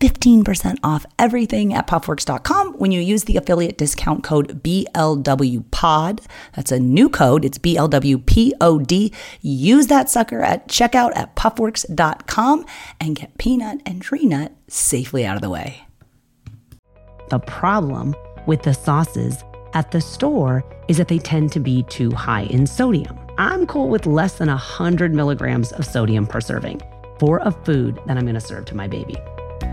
15% off everything at puffworks.com when you use the affiliate discount code BLWPOD. That's a new code. It's BLWPOD. Use that sucker at checkout at puffworks.com and get peanut and tree nut safely out of the way. The problem with the sauces at the store is that they tend to be too high in sodium. I'm cool with less than 100 milligrams of sodium per serving for a food that I'm going to serve to my baby.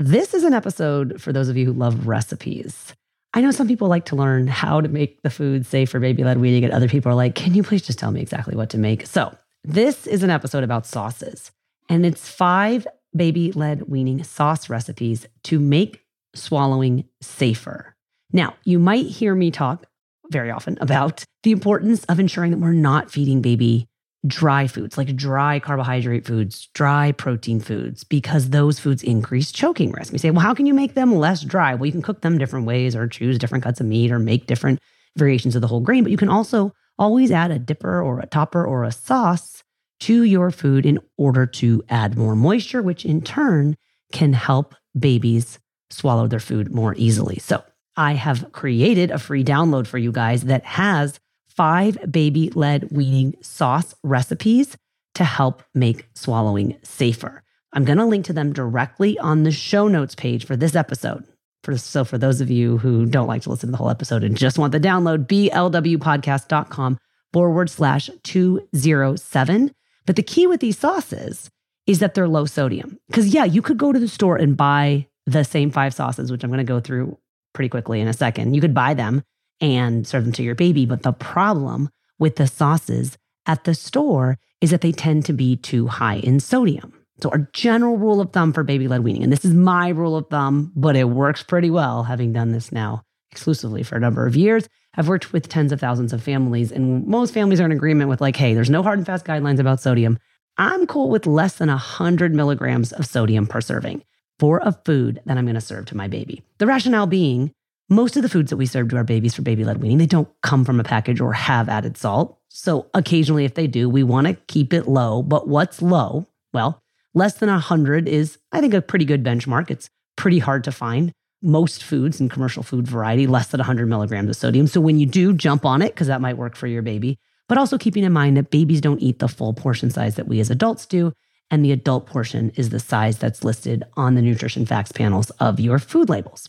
This is an episode for those of you who love recipes. I know some people like to learn how to make the food safe for baby led weaning, and other people are like, can you please just tell me exactly what to make? So, this is an episode about sauces, and it's five baby led weaning sauce recipes to make swallowing safer. Now, you might hear me talk very often about the importance of ensuring that we're not feeding baby dry foods, like dry carbohydrate foods, dry protein foods, because those foods increase choking risk. We say, well, how can you make them less dry? Well, you can cook them different ways or choose different cuts of meat or make different variations of the whole grain, but you can also always add a dipper or a topper or a sauce to your food in order to add more moisture, which in turn can help babies swallow their food more easily. So, I have created a free download for you guys that has five baby led weaning sauce recipes to help make swallowing safer. I'm going to link to them directly on the show notes page for this episode. For, so, for those of you who don't like to listen to the whole episode and just want the download, blwpodcast.com forward slash 207. But the key with these sauces is that they're low sodium. Because, yeah, you could go to the store and buy the same five sauces, which I'm going to go through pretty quickly in a second. You could buy them and serve them to your baby. But the problem with the sauces at the store is that they tend to be too high in sodium. So, our general rule of thumb for baby led weaning, and this is my rule of thumb, but it works pretty well having done this now exclusively for a number of years. I've worked with tens of thousands of families, and most families are in agreement with, like, hey, there's no hard and fast guidelines about sodium. I'm cool with less than 100 milligrams of sodium per serving for a food that I'm going to serve to my baby. The rationale being most of the foods that we serve to our babies for baby led weaning, they don't come from a package or have added salt. So occasionally, if they do, we want to keep it low. But what's low? Well, less than 100 is, I think, a pretty good benchmark. It's pretty hard to find. most foods and commercial food variety, less than 100 milligrams of sodium. So when you do jump on it, because that might work for your baby, but also keeping in mind that babies don't eat the full portion size that we as adults do. And the adult portion is the size that's listed on the nutrition facts panels of your food labels.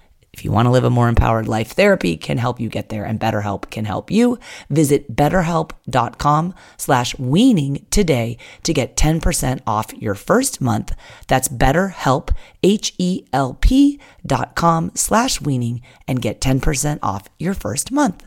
if you want to live a more empowered life, therapy can help you get there and BetterHelp can help you. Visit betterhelp.com slash weaning today to get 10% off your first month. That's betterhelp, H-E-L-P dot com slash weaning and get 10% off your first month.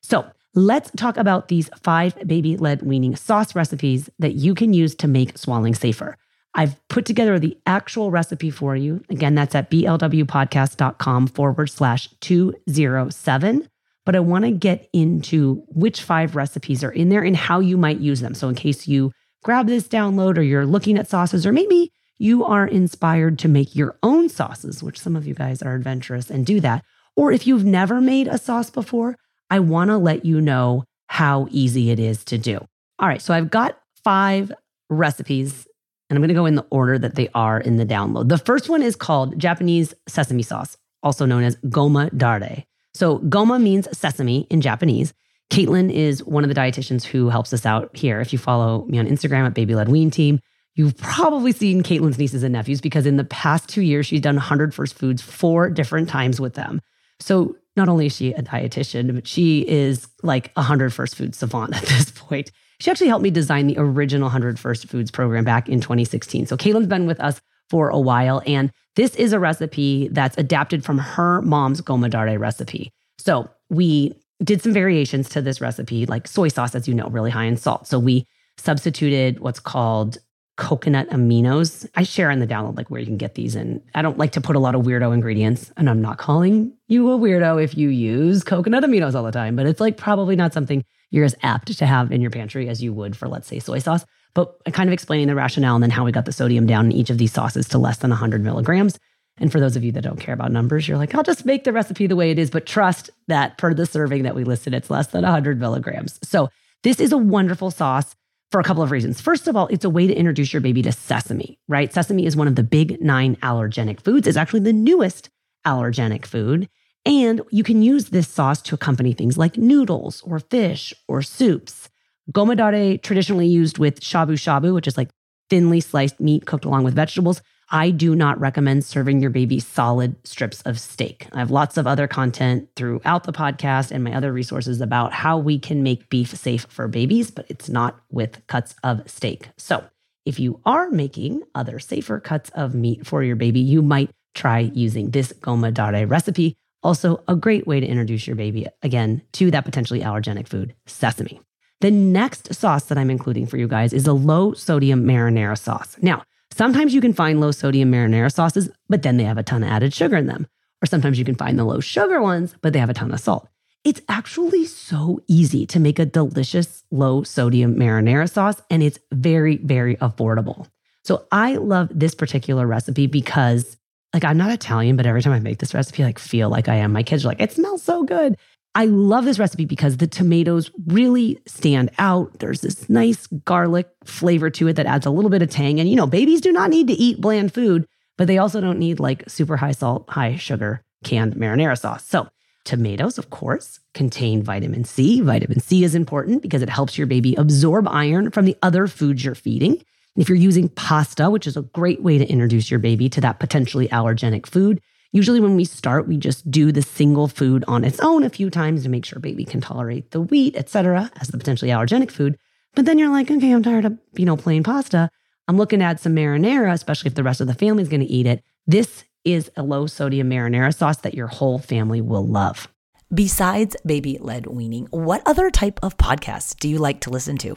So let's talk about these five baby-led weaning sauce recipes that you can use to make swallowing safer. I've put together the actual recipe for you. Again, that's at blwpodcast.com forward slash 207. But I want to get into which five recipes are in there and how you might use them. So, in case you grab this download or you're looking at sauces, or maybe you are inspired to make your own sauces, which some of you guys are adventurous and do that. Or if you've never made a sauce before, I want to let you know how easy it is to do. All right, so I've got five recipes and I'm going to go in the order that they are in the download. The first one is called Japanese sesame sauce, also known as goma dare. So, goma means sesame in Japanese. Caitlin is one of the dietitians who helps us out here. If you follow me on Instagram at Baby Led Wean Team, you've probably seen Caitlin's nieces and nephews because in the past two years, she's done 100 First Foods four different times with them. So, not only is she a dietitian, but she is like a 100 First Food savant at this point. She actually helped me design the original 100 First Foods program back in 2016. So Caitlin's been with us for a while, and this is a recipe that's adapted from her mom's goma dare recipe. So we did some variations to this recipe, like soy sauce, as you know, really high in salt. So we substituted what's called coconut aminos. I share in the download like where you can get these and I don't like to put a lot of weirdo ingredients and I'm not calling you a weirdo if you use coconut aminos all the time, but it's like probably not something you're as apt to have in your pantry as you would for, let's say, soy sauce. But kind of explaining the rationale and then how we got the sodium down in each of these sauces to less than 100 milligrams. And for those of you that don't care about numbers, you're like, I'll just make the recipe the way it is, but trust that per the serving that we listed, it's less than 100 milligrams. So this is a wonderful sauce for a couple of reasons. First of all, it's a way to introduce your baby to sesame, right? Sesame is one of the big nine allergenic foods. It's actually the newest allergenic food. And you can use this sauce to accompany things like noodles or fish or soups. Gomadare, traditionally used with shabu shabu, which is like thinly sliced meat cooked along with vegetables. I do not recommend serving your baby solid strips of steak. I have lots of other content throughout the podcast and my other resources about how we can make beef safe for babies, but it's not with cuts of steak. So, if you are making other safer cuts of meat for your baby, you might try using this goma dare recipe. Also, a great way to introduce your baby again to that potentially allergenic food, sesame. The next sauce that I'm including for you guys is a low sodium marinara sauce. Now, sometimes you can find low sodium marinara sauces, but then they have a ton of added sugar in them. Or sometimes you can find the low sugar ones, but they have a ton of salt. It's actually so easy to make a delicious low sodium marinara sauce, and it's very, very affordable. So I love this particular recipe because like I'm not Italian, but every time I make this recipe, I like feel like I am. My kids are like, it smells so good. I love this recipe because the tomatoes really stand out. There's this nice garlic flavor to it that adds a little bit of tang. And you know, babies do not need to eat bland food, but they also don't need like super high salt, high sugar canned marinara sauce. So, tomatoes, of course, contain vitamin C. Vitamin C is important because it helps your baby absorb iron from the other foods you're feeding. If you're using pasta, which is a great way to introduce your baby to that potentially allergenic food, usually when we start, we just do the single food on its own a few times to make sure baby can tolerate the wheat, etc., as the potentially allergenic food. But then you're like, okay, I'm tired of, you know, plain pasta. I'm looking at some marinara, especially if the rest of the family is going to eat it. This is a low sodium marinara sauce that your whole family will love. Besides baby led weaning, what other type of podcasts do you like to listen to?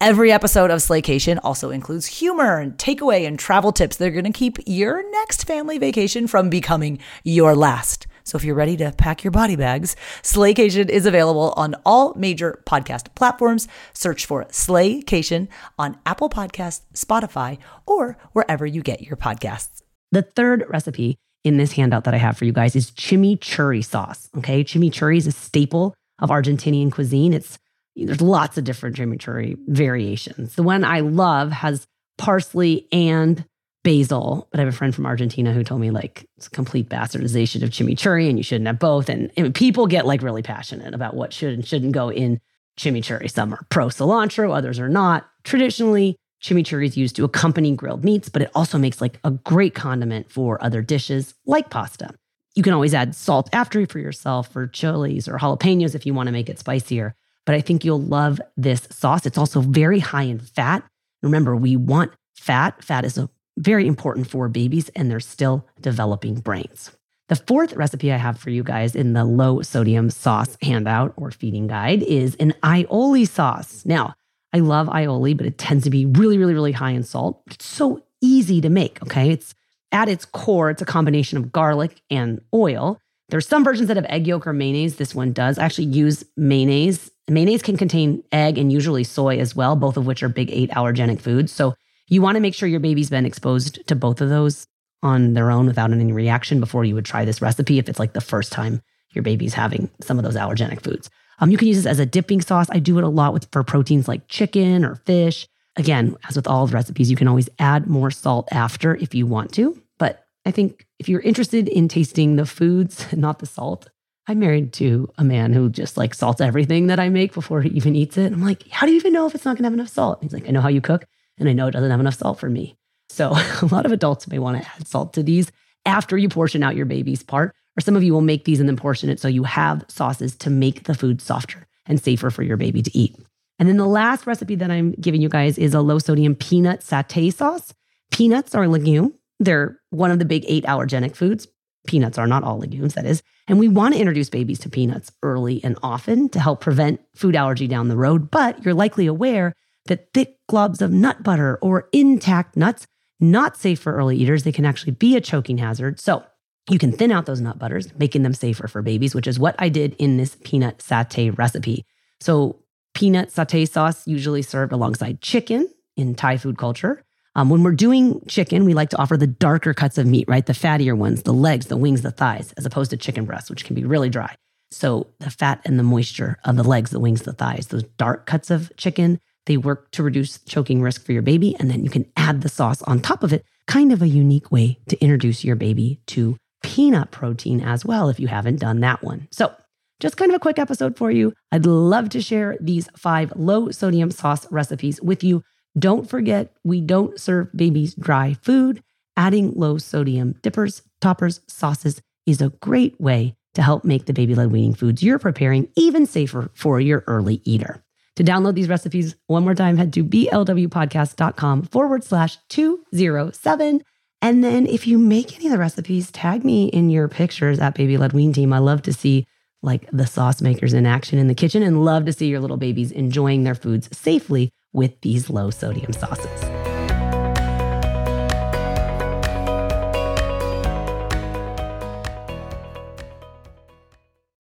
Every episode of Slaycation also includes humor and takeaway and travel tips that are going to keep your next family vacation from becoming your last. So if you're ready to pack your body bags, Slaycation is available on all major podcast platforms. Search for Slaycation on Apple Podcasts, Spotify, or wherever you get your podcasts. The third recipe in this handout that I have for you guys is chimichurri sauce. Okay, chimichurri is a staple of Argentinian cuisine. It's there's lots of different chimichurri variations. The one I love has parsley and basil, but I have a friend from Argentina who told me like it's a complete bastardization of chimichurri and you shouldn't have both. And, and people get like really passionate about what should and shouldn't go in chimichurri. Some are pro cilantro, others are not. Traditionally, chimichurri is used to accompany grilled meats, but it also makes like a great condiment for other dishes like pasta. You can always add salt after for yourself or chilies or jalapenos if you want to make it spicier but I think you'll love this sauce. It's also very high in fat. Remember, we want fat. Fat is a, very important for babies and they're still developing brains. The fourth recipe I have for you guys in the low sodium sauce handout or feeding guide is an aioli sauce. Now, I love aioli, but it tends to be really, really, really high in salt. It's so easy to make. Okay. It's at its core, it's a combination of garlic and oil. There's some versions that have egg yolk or mayonnaise. This one does. I actually use mayonnaise Mayonnaise can contain egg and usually soy as well, both of which are big eight allergenic foods. So you want to make sure your baby's been exposed to both of those on their own without any reaction before you would try this recipe if it's like the first time your baby's having some of those allergenic foods. Um, you can use this as a dipping sauce. I do it a lot with for proteins like chicken or fish. Again, as with all the recipes, you can always add more salt after if you want to. But I think if you're interested in tasting the foods, not the salt, I'm married to a man who just like salts everything that I make before he even eats it. I'm like, how do you even know if it's not going to have enough salt? He's like, I know how you cook and I know it doesn't have enough salt for me. So a lot of adults may want to add salt to these after you portion out your baby's part, or some of you will make these and then portion it so you have sauces to make the food softer and safer for your baby to eat. And then the last recipe that I'm giving you guys is a low sodium peanut satay sauce. Peanuts are a legume. They're one of the big eight allergenic foods. Peanuts are not all legumes, that is. And we want to introduce babies to peanuts early and often to help prevent food allergy down the road. But you're likely aware that thick globs of nut butter or intact nuts, not safe for early eaters. They can actually be a choking hazard. So you can thin out those nut butters, making them safer for babies, which is what I did in this peanut satay recipe. So peanut satay sauce usually served alongside chicken in Thai food culture. Um, when we're doing chicken, we like to offer the darker cuts of meat, right? The fattier ones, the legs, the wings, the thighs, as opposed to chicken breasts, which can be really dry. So the fat and the moisture of the legs, the wings, the thighs, those dark cuts of chicken, they work to reduce choking risk for your baby. And then you can add the sauce on top of it, kind of a unique way to introduce your baby to peanut protein as well, if you haven't done that one. So just kind of a quick episode for you. I'd love to share these five low sodium sauce recipes with you. Don't forget, we don't serve babies dry food. Adding low sodium dippers, toppers, sauces is a great way to help make the baby led weaning foods you're preparing even safer for your early eater. To download these recipes, one more time, head to blwpodcast.com forward slash 207. And then if you make any of the recipes, tag me in your pictures at Baby Led Wean Team. I love to see like the sauce makers in action in the kitchen and love to see your little babies enjoying their foods safely with these low sodium sauces.